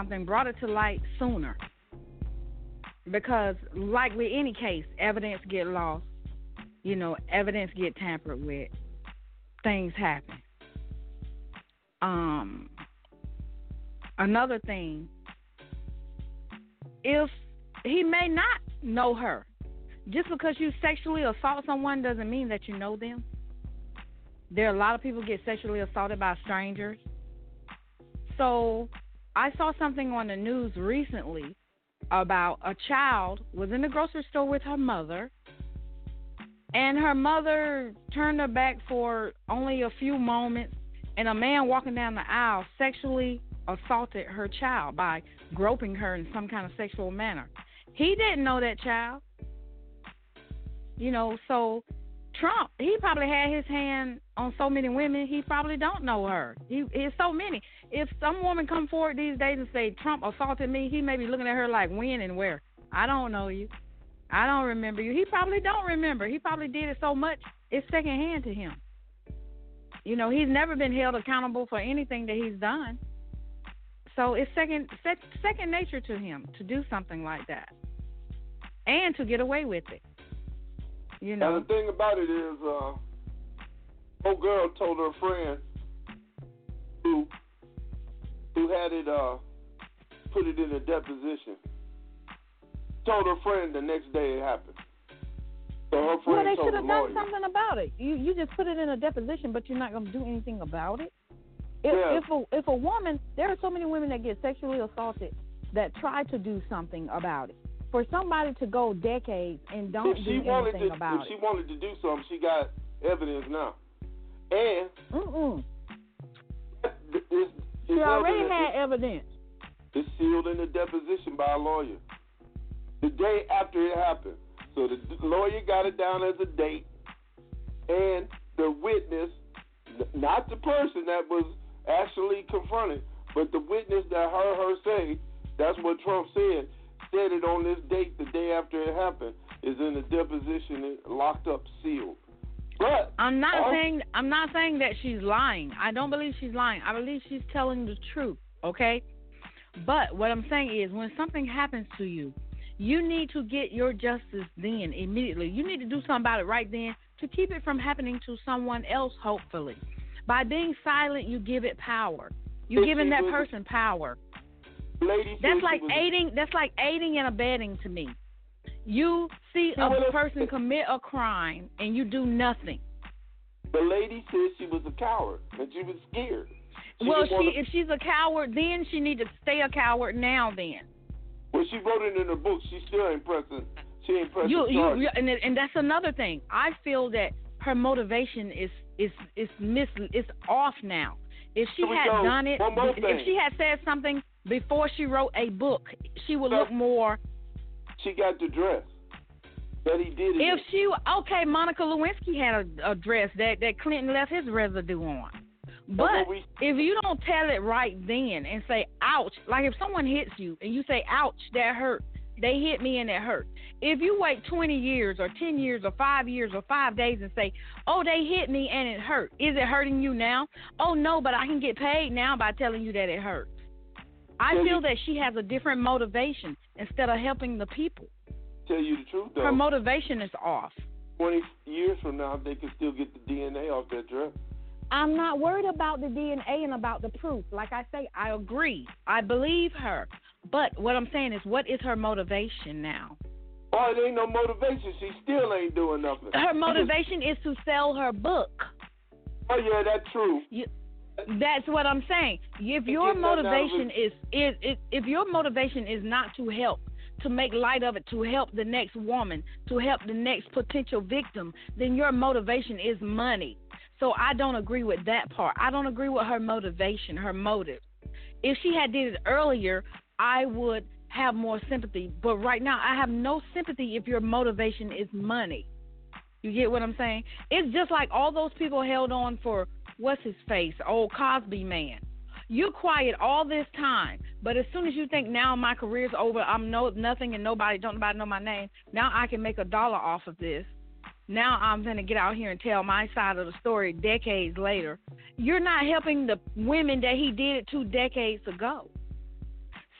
something, brought it to light sooner. Because, like with any case, evidence get lost. You know, evidence get tampered with. Things happen. Um, another thing, if he may not know her, just because you sexually assault someone doesn't mean that you know them. There are a lot of people get sexually assaulted by strangers. So I saw something on the news recently about a child was in the grocery store with her mother and her mother turned her back for only a few moments and a man walking down the aisle sexually assaulted her child by groping her in some kind of sexual manner. He didn't know that child. You know, so Trump, he probably had his hand on so many women, he probably don't know her. He it's so many. If some woman come forward these days and say Trump assaulted me, he may be looking at her like when and where. I don't know you. I don't remember you. He probably don't remember. He probably did it so much it's secondhand to him. You know, he's never been held accountable for anything that he's done. So it's second second nature to him to do something like that, and to get away with it. You know. And the thing about it is, uh, old girl told her friend who who had it uh put it in a deposition. Told her friend the next day it happened. So her friend well, they should have done something about it. You you just put it in a deposition, but you're not going to do anything about it. If Yeah. if a if a woman, there are so many women that get sexually assaulted that try to do something about it. For somebody to go decades and don't if do she wanted anything to, about if she wanted to do something, she got evidence now. And Mm-mm. it's, it's she already evidence- had evidence. It's sealed in the deposition by a lawyer. The day after it happened. So the lawyer got it down as a date, and the witness, not the person that was actually confronted, but the witness that heard her say That's what Trump said. Said it on this date, the day after it happened, is in the deposition, locked up, sealed. But I'm not all- saying I'm not saying that she's lying. I don't believe she's lying. I believe she's telling the truth. Okay. But what I'm saying is, when something happens to you, you need to get your justice then immediately. You need to do something about it right then to keep it from happening to someone else. Hopefully, by being silent, you give it power. You're giving that person power. Lady That's like was- aiding. That's like aiding and abetting to me. You see well, a person commit a crime and you do nothing. The lady said she was a coward and she was scared. She well, wanna- she if she's a coward, then she need to stay a coward now. Then Well, she wrote it in her book. She still ain't pressing. She ain't pressing you you, you and and that's another thing. I feel that her motivation is is is mis is off now. If she had go. done it, if thing. she had said something before she wrote a book, she would look more. She got the dress that he did. If she okay, Monica Lewinsky had a, a dress that that Clinton left his residue on. But we- if you don't tell it right then and say ouch, like if someone hits you and you say ouch, that hurt. They hit me and it hurt. If you wait 20 years or 10 years or 5 years or 5 days and say, "Oh, they hit me and it hurt." Is it hurting you now? Oh, no, but I can get paid now by telling you that it hurts. I feel you- that she has a different motivation instead of helping the people. tell you the truth though, Her motivation is off. twenty years from now, they can still get the DNA off that dress. I'm not worried about the DNA and about the proof. Like I say, I agree. I believe her. But what I'm saying is, what is her motivation now? Oh, it ain't no motivation. She still ain't doing nothing. Her motivation is to sell her book. oh yeah, that's true. You, that's what I'm saying. If your gets nothing out of motivation is, is is if your motivation is not to help, to make light of it, to help the next woman, to help the next potential victim, then your motivation is money. So I don't agree with that part. I don't agree with her motivation, her motive. If she had did it earlier, I would have more sympathy. But right now, I have no sympathy if your motivation is money. You get what I'm saying? It's just like all those people held on for what's his face, old Cosby man. You're quiet all this time, but as soon as you think now my career's over, I'm no nothing and nobody don't nobody know my name. Now I can make a dollar off of this. Now I'm gonna get out here and tell my side of the story decades later. You're not helping the women that he did it to decades ago.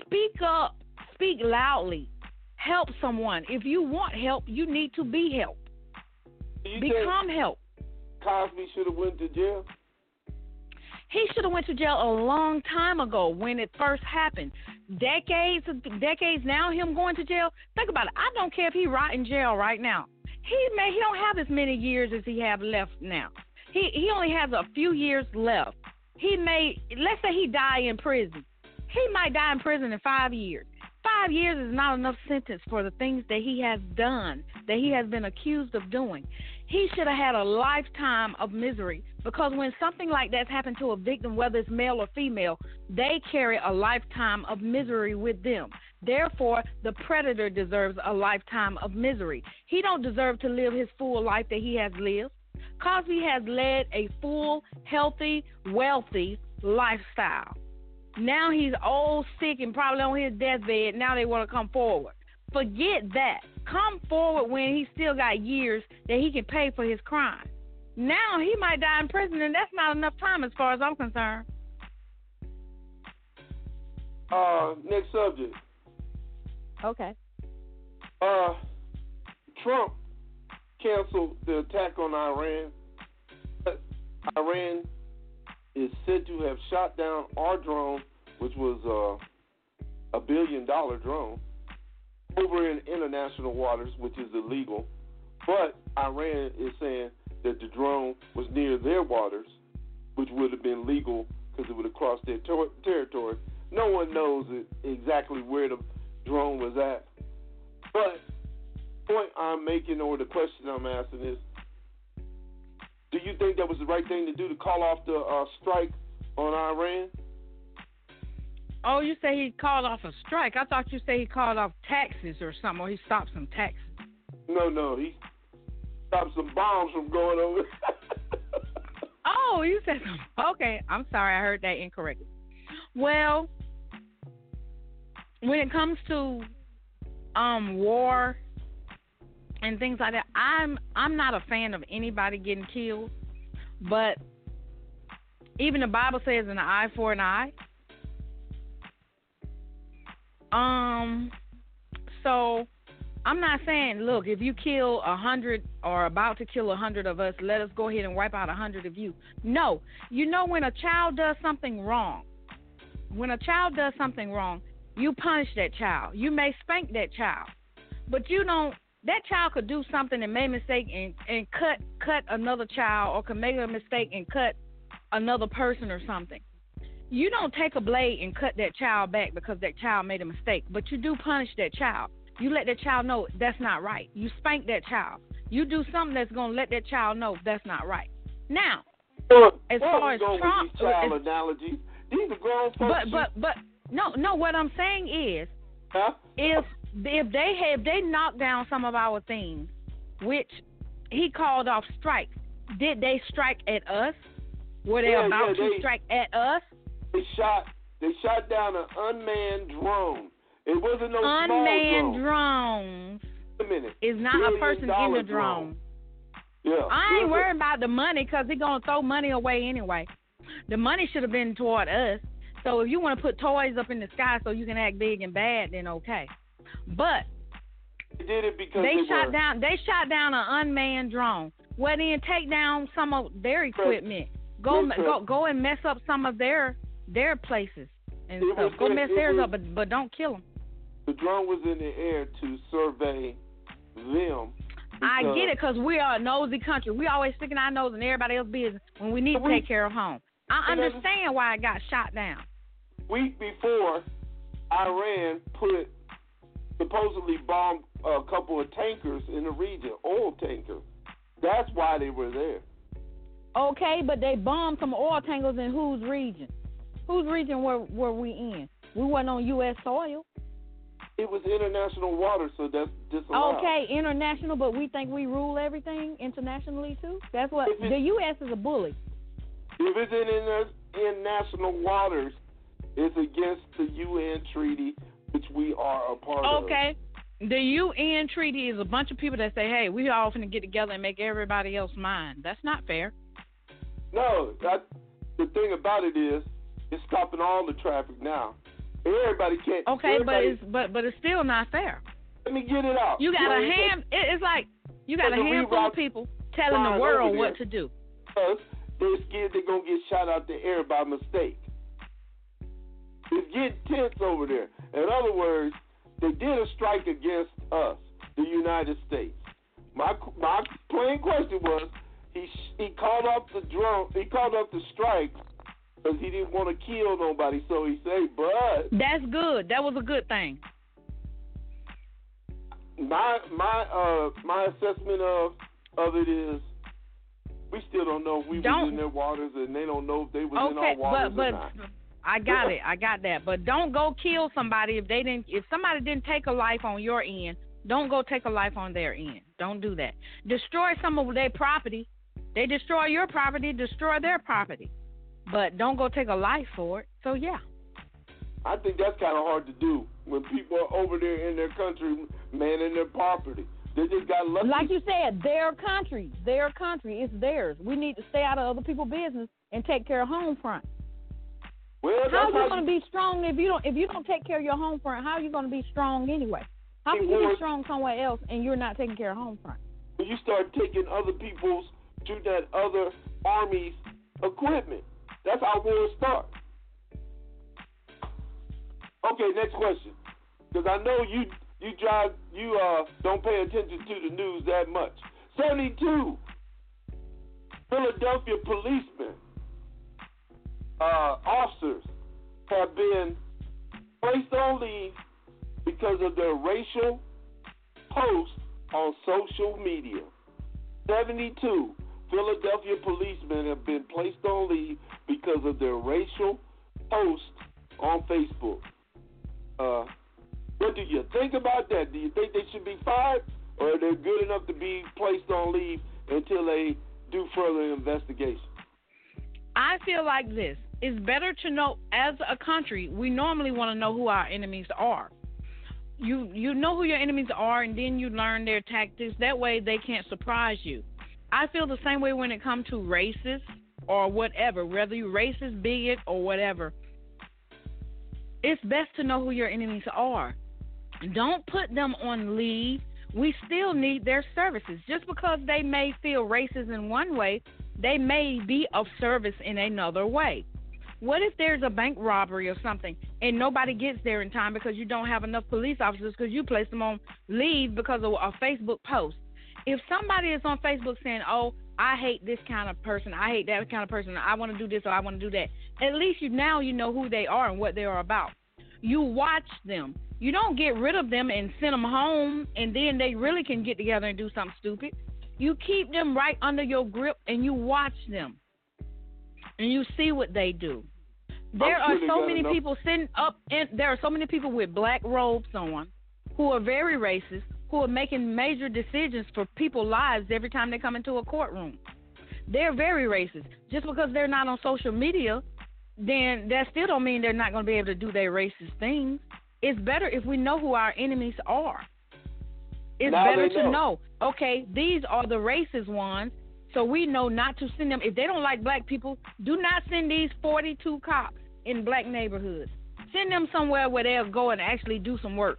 Speak up, speak loudly, help someone. If you want help, you need to be helped. Do you Become help. Cosby should have went to jail? He should have went to jail a long time ago when it first happened. Decades, decades now, him going to jail. Think about it. I don't care if he rot in jail right now. He may he don't have as many years as he have left now. He he only has a few years left. He may let's say he die in prison. He might die in prison in five years. Five years is not enough sentence for the things that he has done, that he has been accused of doing. He should have had a lifetime of misery because when something like that's happened to a victim, whether it's male or female, they carry a lifetime of misery with them. Therefore, the predator deserves a lifetime of misery. He don't deserve to live his full life that he has lived. Cosby has led a full, healthy, wealthy lifestyle. Now he's old, sick, and probably on his deathbed. Now they want to come forward. Forget that. Come forward when he still got years that he can pay for his crime. Now he might die in prison, and that's not enough time as far as I'm concerned. Uh, next subject. Okay. Uh, Trump canceled the attack on Iran. Iran is said to have shot down our drone, which was uh, a billion dollar drone, over in international waters, which is illegal. But Iran is saying that the drone was near their waters, which would have been legal because it would have crossed their ter- territory. No one knows exactly where the drone was at. But the point I'm making or the question I'm asking is do you think that was the right thing to do to call off the uh, strike on Iran? Oh, you say he called off a strike. I thought you say he called off taxes or something, or he stopped some taxes. No, no, he stopped some bombs from going over. Oh, you said okay. I'm sorry, I heard that incorrectly. Well, when it comes to um war and things like that, I'm I'm not a fan of anybody getting killed, but even the Bible says an eye for an eye. Um, so I'm not saying, look, if you kill a hundred or about to kill a hundred of us, let us go ahead and wipe out a hundred of you. No, you know when a child does something wrong, when a child does something wrong, you punish that child. You may spank that child, but you don't. That child could do something and make a mistake and, and cut cut another child, or could make a mistake and cut another person or something. You don't take a blade and cut that child back because that child made a mistake, but you do punish that child. You let that child know that's not right. You spank that child. You do something that's gonna let that child know that's not right. Now, Well, as far as Trump, these child as- analogies, these are grown folks. but but but no no. What I'm saying is, huh? if if they have they knocked down some of our things, which he called off strikes, did they strike at us? Were they Yeah, about yeah, to they- strike at us? they shot they shot down an unmanned drone. It wasn't no Unmanned small drone. drones Wait a minute. is not a person in the drone. Yeah. I ain't worried about the money because he's gonna throw money away anyway. The money should have been toward us. So if you want to put toys up in the sky so you can act big and bad, then okay. But They did it because they they shot were, down they shot down an unmanned drone. Well then take down some of their equipment. Go Listen. go go and mess up some of their their places and It stuff. Go mess theirs was- up, but but don't kill them. the drone was in the air to survey them. I get it because we are a nosy country. We always sticking our nose in everybody else's business when we need to We- take care of home. I understand why it got shot down. Week before, Iran put supposedly bombed a couple of tankers in the region, oil tankers. That's why they were there. Okay, but they bombed some oil tankers in whose region? Whose region were were we in? We weren't on U.S. soil. It was international water, so that's disallowed. Okay, international, but we think we rule everything internationally too. That's what the U.S. is a bully. If it's in inter- in national waters, it's against the UN treaty, which we are a part of. Okay, the UN treaty is a bunch of people that say, "Hey, we all finna get together and make everybody else mine." That's not fair. No, that, the thing about it is, it's stopping all the traffic now. Everybody can't. Okay, but it's but but it's still not fair. let me get it out. You got know, a hand. It, it's like you got a handful of people telling the world what to do. because they're scared they're gonna get shot out the air by mistake. It's getting tense over there. In other words, they did a strike against us, the United States. My my plain question was, he he called off the drone, he called off the strike because he didn't want to kill nobody. So he said, but That's good. That was a good thing. my my uh my assessment of of it is. We still don't know if we Don't- was in their waters, and they don't know if they was in our waters but or not. I got it. I got that. But don't go kill somebody if they didn't. If somebody didn't take a life on your end, don't go take a life on their end. Don't do that. Destroy some of their property. They destroy your property, destroy their property. But don't go take a life for it. So yeah. I think that's kind of hard to do when people are over there in their country manning their property. They just got lucky. Like you said, their country, their country, it's theirs. We need to stay out of other people's business and take care of home front. Well, How are you going to be strong if you don't if you don't take care of your home front? How are you going to be strong anyway? How can you be strong somewhere else and you're not taking care of home front? when you start taking other people's, shooting that other armies' equipment. That's how wars start. Okay, next question. Because I know you you drive you uh don't pay attention to the news that much. Seventy two Philadelphia policemen uh, officers have been placed on leave because of their racial posts on social media. 72 Philadelphia policemen have been placed on leave because of their racial posts on Facebook. Uh, what do you think about that? Do you think they should be fired, or are they good enough to be placed on leave until they do further investigation? I feel like this. It's better to know as a country. We normally want to know who our enemies are. You you know who your enemies are, and then you learn their tactics. That way, they can't surprise you. I feel the same way when it comes to races or whatever, whether you're racist, bigot, or whatever. It's best to know who your enemies are. Don't put them on leave. We still need their services. Just because they may feel racist in one way, they may be of service in another way. What if there's a bank robbery or something and nobody gets there in time because you don't have enough police officers because you placed them on leave because of a Facebook post? If somebody is on Facebook saying, "Oh, I hate this kind of person. I hate that kind of person. I want to do this or I want to do that." At least you now you know who they are and what they are about. You watch them. You don't get rid of them and send them home and then they really can get together and do something stupid. You keep them right under your grip and you watch them. And you see what they do. There are so many enough. people sitting up and there are so many people with black robes on who are very racist, who are making major decisions for people's lives every time they come into a courtroom. They're very racist. Just because they're not on social media, then that still don't mean they're not going to be able to do their racist things. It's better if we know who our enemies are. It's now better to know. know. Okay, these are the racist ones, so we know not to send them. If they don't like black people, do not send these 42 cops in black neighborhoods. Send them somewhere where they'll go and actually do some work.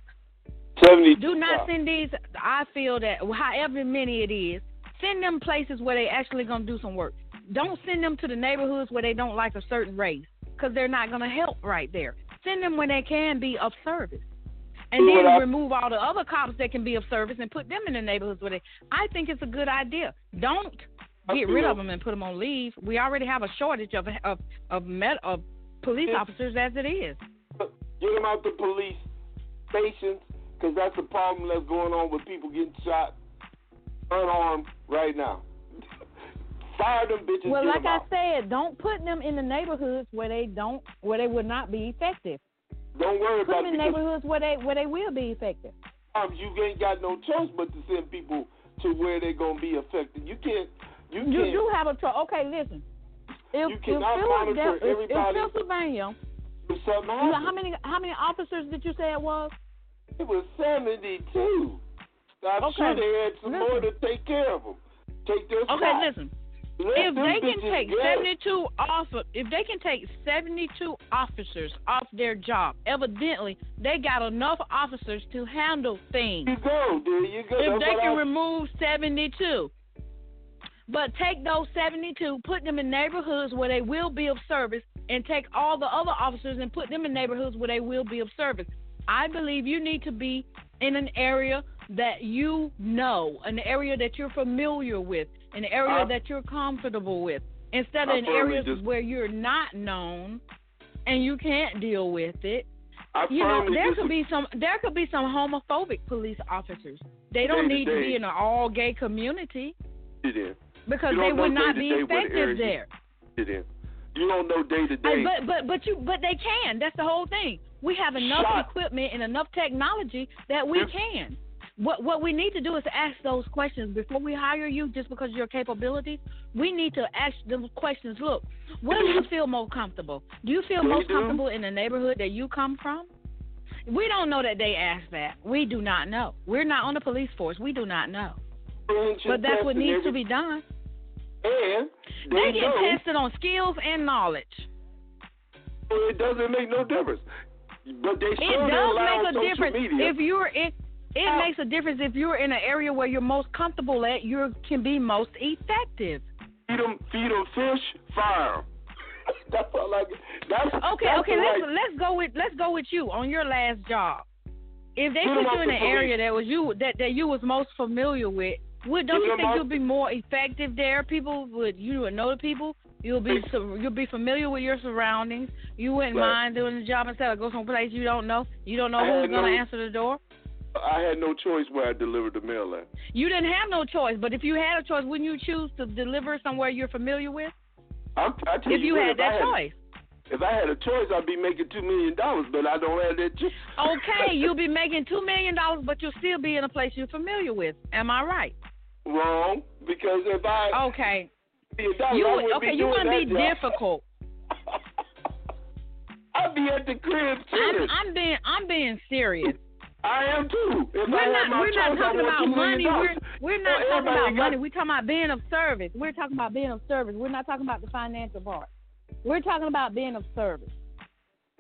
70 do not send these. I feel that however many it is, send them places where they actually gonna do some work. Don't send them to the neighborhoods where they don't like a certain race because they're not gonna help right there. Send them when they can be of service. And then I, remove all the other cops that can be of service and put them in the neighborhoods where they. I think it's a good idea. Don't get rid of them and put them on leave. We already have a shortage of of of, med, of police officers as it is. Get them out the police stations because that's the problem that's going on with people getting shot unarmed right now. Fire them bitches. Well, like I said, don't put them in the neighborhoods where they don't where they would not be effective. Don't worry put about them in neighborhoods where they where they will be effective. Um, you ain't got no choice but to send people to where they're gonna be effective. You can't. You, you can't, do have a choice. Okay, listen. If, you cannot if monitor if, everybody. If Pennsylvania, if something happens, how many how many officers did you say it was? It was seventy two. I'm okay. sure they had some listen. more to take care of them. Take their Okay, spot. listen. Let if they can take 72 off of, if they can take 72 officers off their job, evidently they got enough officers to handle things. There you go. There you go. If That's they can I, remove 72. But take those 72, put them in neighborhoods where they will be of service, and take all the other officers and put them in neighborhoods where they will be of service. I believe you need to be in an area that you know, an area that you're familiar with, an area I- that you're comfortable with, instead of I in firmly areas dis- where you're not known and you can't deal with it. I You know, there could be some there could be some homophobic police officers. They don't need to be in an all gay community It is. Because they would not be effective you- there. You don't know day to day. But but but you but they can. That's the whole thing. We have enough Shot. equipment and enough technology that we Yep. can. What what we need to do is ask those questions before we hire you just because of your capabilities. We need to ask them questions. Look, where do you feel most comfortable? Do you feel most do. comfortable in the neighborhood that you come from? We don't know that they ask that. We do not know. We're not on the police force. We do not know. But that's what needs to be done. And They they get know tested on skills and knowledge. it doesn't make no difference. But they It does make a difference media. if you're in. It makes a difference if you're in an area where you're most comfortable at. You can be most effective. feed them, feed them fish, fire that's all I. That's Okay, that's okay. Let's right- let's go with let's go with you on your last job. If they put you in an area that was you that that you was most familiar with, would don't you think you'll be more effective there? People would you would know the people. You'll be you'll be familiar with your surroundings. You wouldn't Right. mind doing the job instead of go someplace you don't know. You don't know who's had gonna answer the door. I had no choice where I delivered the mail at. You didn't have no choice, but if you had a choice, wouldn't you choose to deliver somewhere you're familiar with? I, I tell If you what, had if that I choice. If I had a choice, I'd be making two million dollars, but I don't have that choice. Okay, you'll be making two million dollars, but you'll still be in a place you're familiar with. Am I right? Wrong because if I Okay. You I okay? You're gonna be job. difficult. I'll be at the crib chilling. I'm, I'm being I'm being serious. I am too. If We're not we're not choice, I talking about $2 money. We're we're not talking about money. We're talking about being of service. We're talking about being of service. We're not talking about the financial part. We're talking about being of service.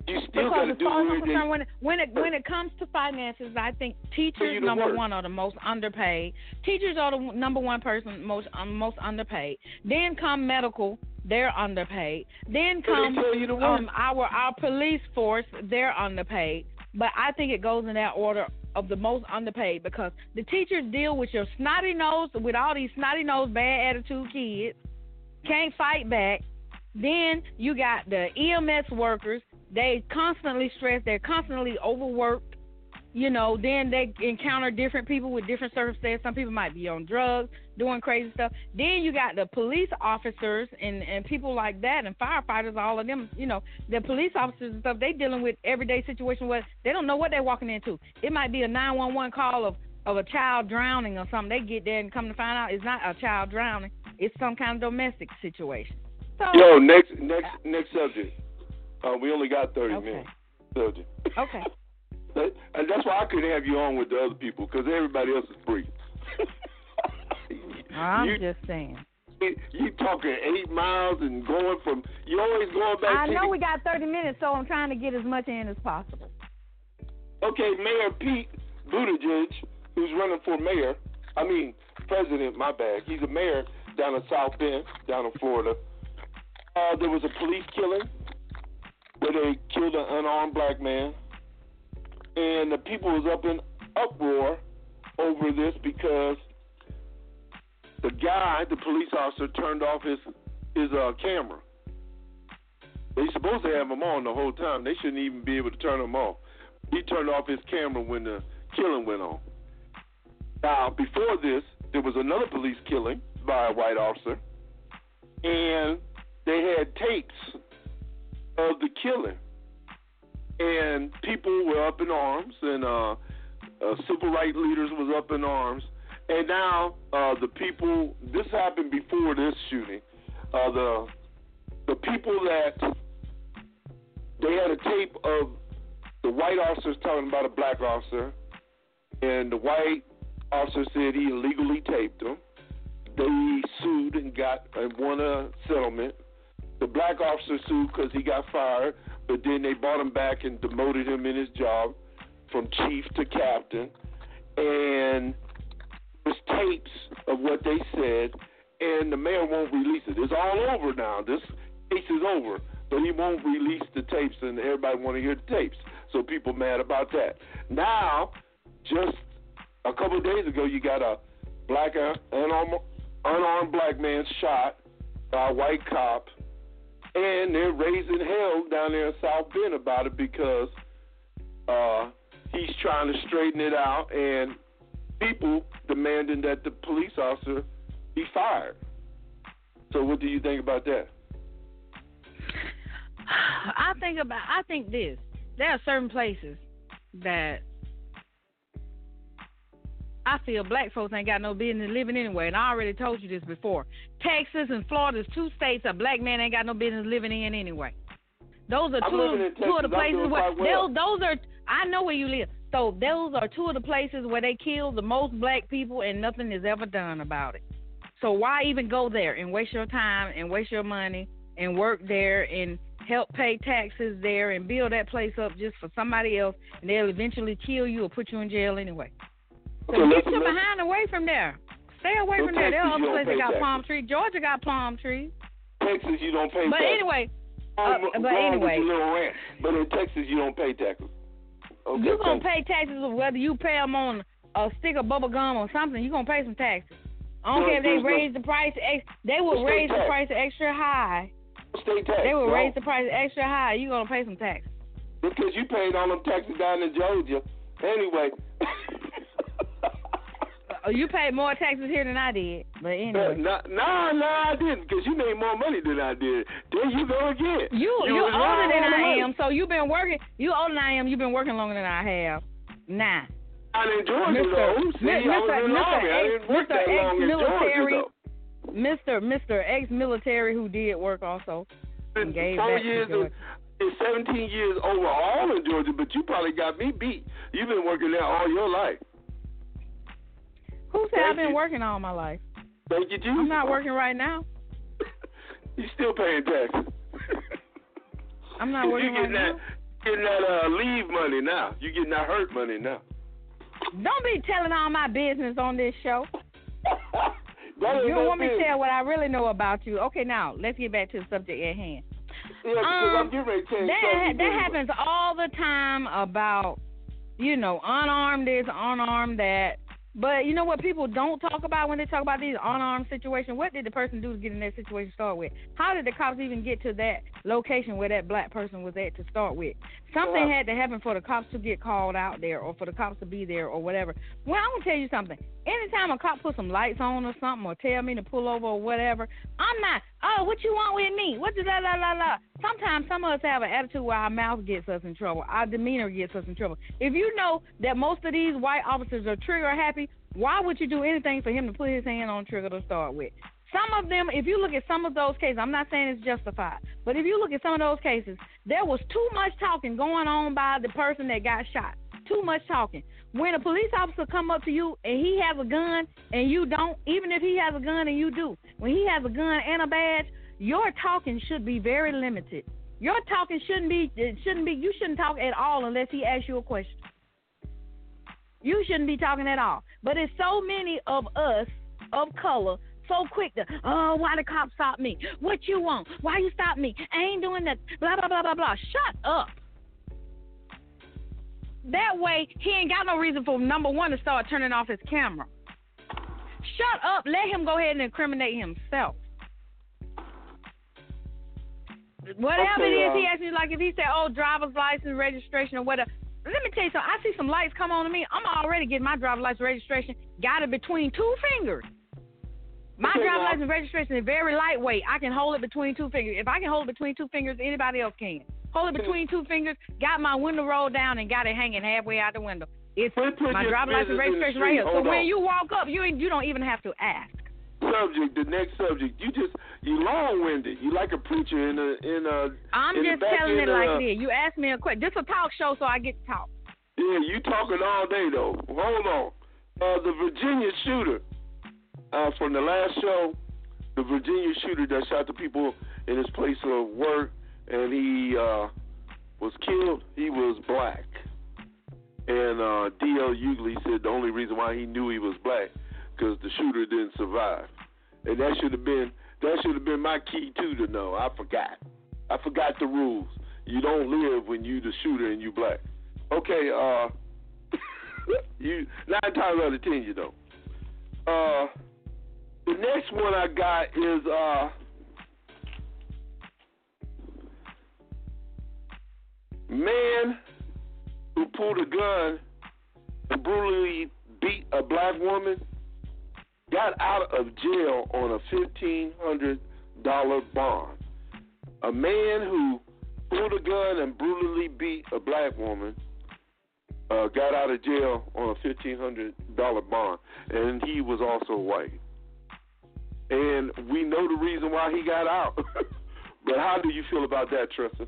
You still got Because to do far as what I'm it concerned, when it, when it when it comes to finances, I think teachers number one are the most underpaid. Teachers are the number one person most um, most underpaid. Then come medical, they're underpaid. Then come the um our our police force, they're underpaid. But I think it goes in that order of the most underpaid because the teachers deal with your snotty nose with all these snotty nose bad attitude kids, can't fight back. Then you got the EMS workers. They constantly stressed. They're constantly overworked. You know, then they encounter different people with different circumstances. Some people might be on drugs, doing crazy stuff. Then you got the police officers and, and people like that and firefighters, all of them, you know, the police officers and stuff, they dealing with everyday situation where they don't know what they're walking into. It might be a 911 call of, of a child drowning or something. They get there and come to find out it's not a child drowning. It's some kind of domestic situation. So, Yo, next next next subject. Uh, we only got thirty Okay. minutes. Subject. okay. That- and that's why I couldn't have you on with the other people because everybody else is free. I'm you, just saying. you talking eight miles and going from you always going back. I know we got 30 minutes, so I'm trying to get as much in as possible. Okay, Mayor Pete Buttigieg, who's running for mayor, I mean president, my bad. He's a mayor down in South Bend, down in Florida. Uh, there was a police killing where they killed an unarmed black man, and the people was up in uproar over this because the guy, the police officer, turned off his his uh, camera. They supposed to have him on the whole time. They shouldn't even be able to turn him off. He turned off his camera when the killing went on. Now, before this, there was another police killing by a white officer, and they had tapes of the killing, and people were up in arms, and uh, uh, civil rights leaders was up in arms, and now uh, the people. This happened before this shooting. Uh, the the people that they had a tape of the white officers talking about a black officer, and the white officer said he illegally taped them. They sued and got and won a settlement. The black officer sued because he got fired, but then they brought him back and demoted him in his job from chief to captain. And there's tapes of what they said, and the mayor won't release it. It's all over now. This case is over, but he won't release the tapes, and everybody want to hear the tapes. So people mad about that. Now, just a couple of days ago, you got a black uh, unarmed, unarmed black man shot by a white cop, and they're raising hell down there in South Bend about it because uh, he's trying to straighten it out, and people demanding that the police officer be fired. So, what do you think about that? I think about I think this. There are certain places that I feel black folks ain't got no business living anyway, and I already told you this before. Texas and Florida is two states a black man ain't got no business living in anyway. Those are I'm two two of the places where well. those those are I know where you live. So those are two of the places where they kill the most black people and nothing is ever done about it. So why even go there and waste your time and waste your money and work there and help pay taxes there and build that place up just for somebody else and they'll eventually kill you or put you in jail anyway. So Okay, get your behind away from there. Stay away So from there. There are Texas, other places that got taxes. palm trees. Georgia got palm trees. Texas, you don't pay But taxes. anyway, uh, but anyway. your little rant. But in Texas, you don't pay taxes. Okay, you're gonna pay taxes whether you pay them on a stick of bubble gum or something. You're gonna pay some taxes. I don't No, care if they there's no- raise the price. Ex- they will raise the tax. price extra high. State tax. They will wrong. raise the price extra high. You're gonna pay some taxes. Because you paid all them taxes down in Georgia. Anyway. Uh, You paid more taxes here than I did. But anyway, No, no, no, I didn't. Because you made more money than I did. There you go again. you You you're older than I am, so you've been working. You older than I am. You've been working longer than I have. Nah. Not in Georgia, Mr. though. See, I was in the army. I didn't work Mr. that long in Georgia, though. Mr. Mr. ex-military who did work also. and gave Four years of did 17 years overall in Georgia, but you probably got me beat. You've been working there all your life. Who said Thank I've been working all my life? Thank you, Jesus. I'm not working right now. you still paying taxes. I'm not working right getting now. that, getting that uh, leave money now. You getting that hurt money now. Don't be telling all my business on this show. You don't want me to tell what I really know about you. Okay, now let's get back to the subject at hand. Yeah, because Um, I'm getting ready to change That that happens all the time about you know unarmed this, unarmed that. But you know what people don't talk about when they talk about these unarmed situations? What did the person do to get in that situation to start with? How did the cops even get to that location where that black person was at to start with? Something had to happen for the cops to get called out there or for the cops to be there or whatever. Well, I'm gonna tell you something. Anytime a cop put some lights on or something or tell me to pull over or whatever, I'm not, oh, what you want with me? What the la la la la? Sometimes some of us have an attitude where our mouth gets us in trouble. Our demeanor gets us in trouble. If you know that most of these white officers are trigger happy, why would you do anything for him to put his hand on trigger to start with? Some of them, if you look at some of those cases, I'm not saying it's justified, but if you look at some of those cases, there was too much talking going on by the person that got shot. Too much talking. When a police officer come up to you and he has a gun and you don't, even if he has a gun and you do, when he has a gun and a badge, your talking should be very limited. Your talking shouldn't be shouldn't be you shouldn't talk at all unless he asks you a question. You shouldn't be talking at all. But it's so many of us of color so quick to, oh, why the cops stop me? What you want? Why you stop me? I ain't doing that. Blah blah blah blah blah. Shut up. That way, he ain't got no reason for number one to start turning off his camera. Shut up. Let him go ahead and incriminate himself. Whatever Okay, it is, uh, he asked me like if he said, "Oh, driver's license, registration, or whatever." Let me tell you something. I see some lights come on to me. I'm already getting my driver's license registration. Got it between two fingers. My Okay, driver's license registration is very lightweight. I can hold it between two fingers. If I can hold it between two fingers, anybody else can. Hold it between two fingers. Got my window rolled down and got it hanging halfway out the window. It's my driver's license business in the registration right here. So Hold when you walk up, you you don't even have to ask. subject, the next subject. You just you long winded. You like a preacher in a in a. I'm in just telling it like of- it is. You ask me a question. This a talk show, so I get to talk. Yeah, you talking all day though. Hold on. Uh, the Virginia shooter uh, from the last show, the Virginia shooter that shot the people in his place of work, and he uh, was killed. He was black, and uh, D.L. Hughley said the only reason why he knew he was black because the shooter didn't survive, and that should have been that should have been my key too to know. I forgot. I forgot the rules. You don't live when you the shooter and you black. Okay, uh, you nine times out of ten you don't. Uh, the next one I got is uh, man who pulled a gun and brutally beat a black woman got out of jail on a fifteen hundred dollar bond. A man who pulled a gun and brutally beat a black woman uh, got out of jail on a fifteen hundred dollar bond, and he was also white. And we know the reason why he got out. but how do you feel about that, Tressa?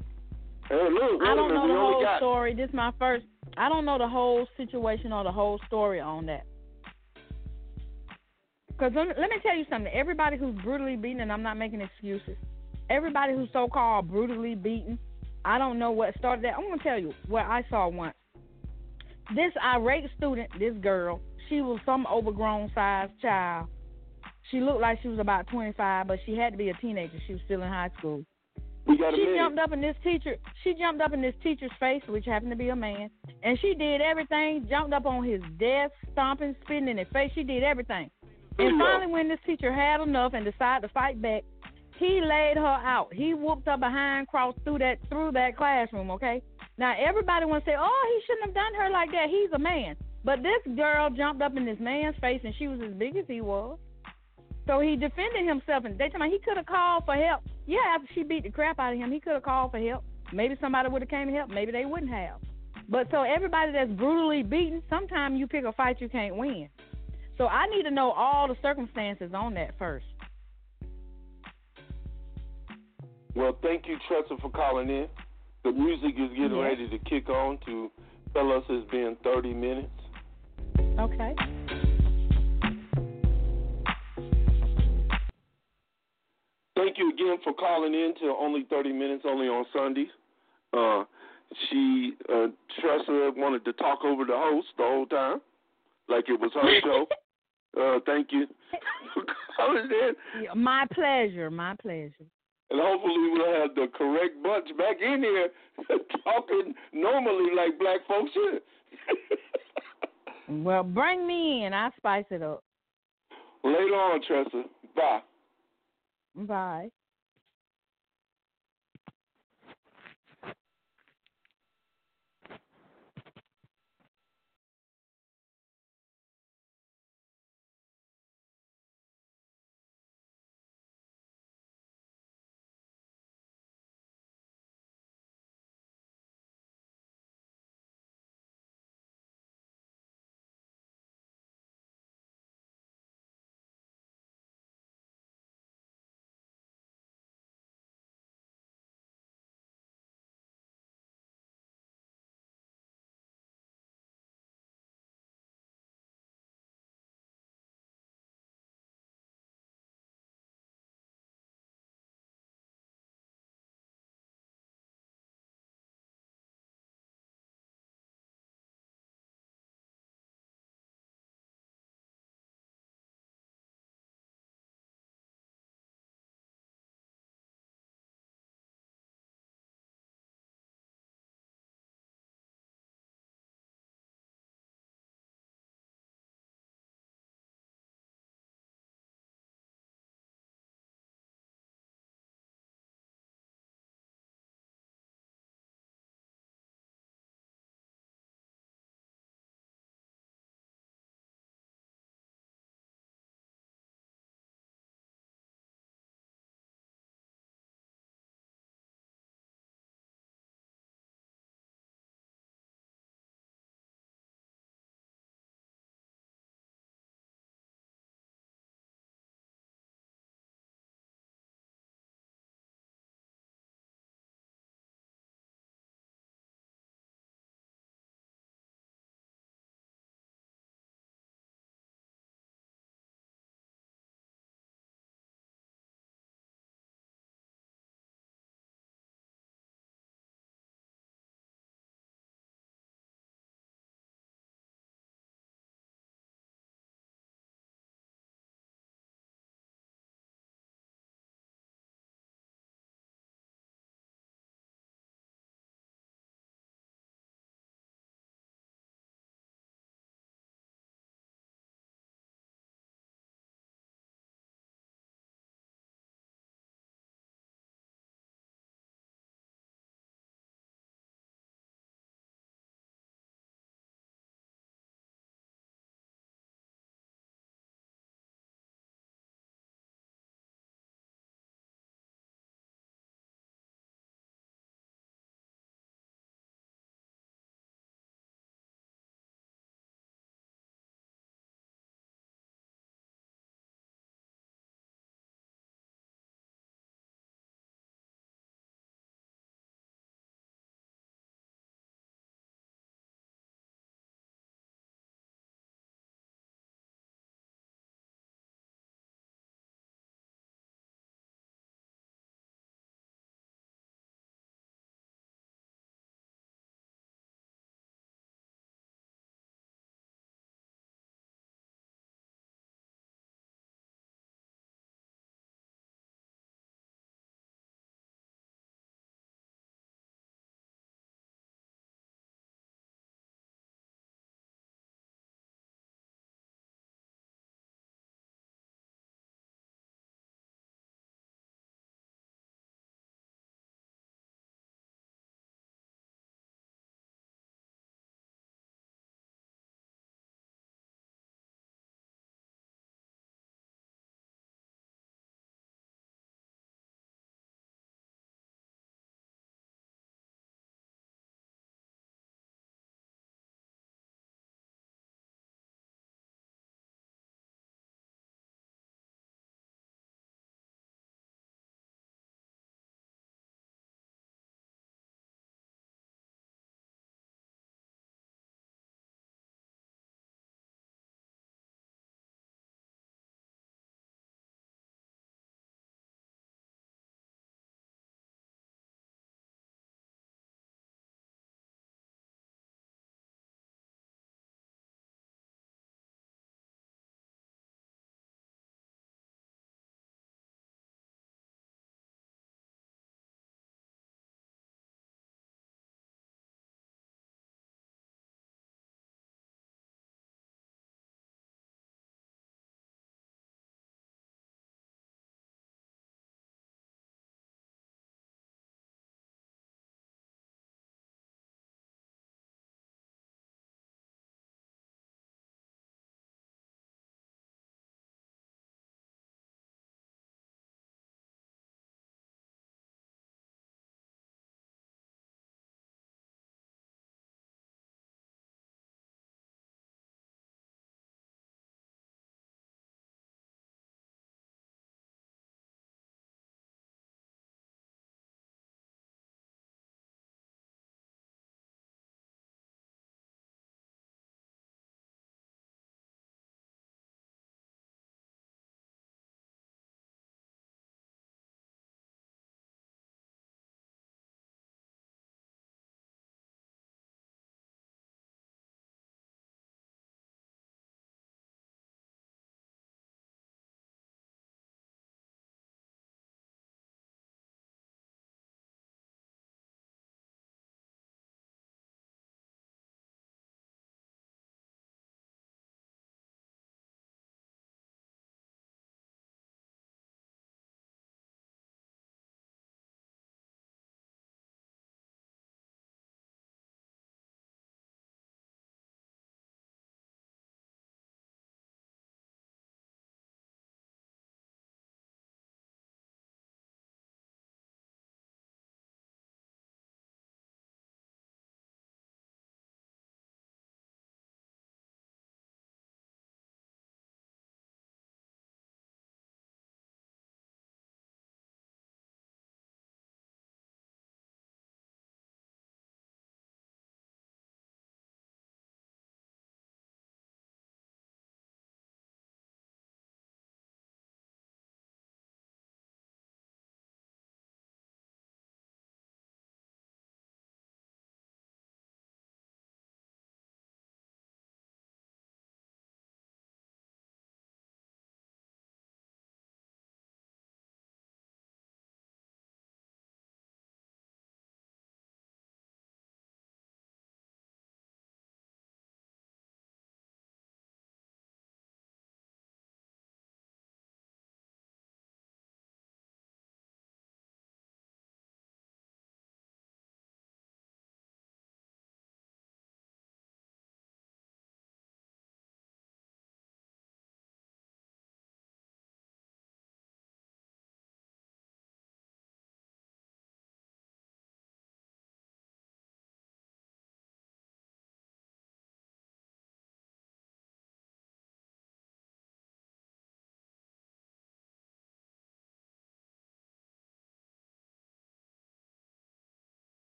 Hey, look, I don't know the whole story. This is my first. I don't know the whole situation or the whole story on that. Because let, me- let me tell you something. Everybody who's brutally beaten, and I'm not making excuses. Everybody who's so-called brutally beaten, I don't know what started that. I'm gonna tell you what I saw once. This irate student, this girl, she was some overgrown sized child. She looked like she was about 25, but she had to be a teenager. She was still in high school we got a she minute. jumped up in this teacher she jumped up in this teacher's face which happened to be a man and she did everything jumped up on his desk stomping spitting in his face she did everything. And finally when this teacher had enough and decided to fight back he laid her out. He whooped her behind crossed through that through that classroom okay? Now everybody want to say oh he shouldn't have done her like that. He's a man. But this girl jumped up in this man's face and she was as big as he was so he defended himself, and they told me he could have called for help. Yeah, after she beat the crap out of him, he could have called for help. Maybe somebody would have came and helped. Maybe they wouldn't have. But so everybody that's brutally beaten, sometimes you pick a fight you can't win. So I need to know all the circumstances on that first. Well, thank you, Tressa, for calling in. the music is getting Yeah. ready to kick on to tell us it's been 30 minutes. Okay. Thank you again for calling in to Only 30 Minutes, only on Sundays. Uh, she, uh, Tressa, wanted to talk over the host the whole time, like it was her show. Uh, thank you for calling in. My pleasure. My pleasure. And hopefully we'll have the correct bunch back in here talking normally like black folks should. Well, bring me in. I'll spice it up. Later on, Tressa. Bye. Bye.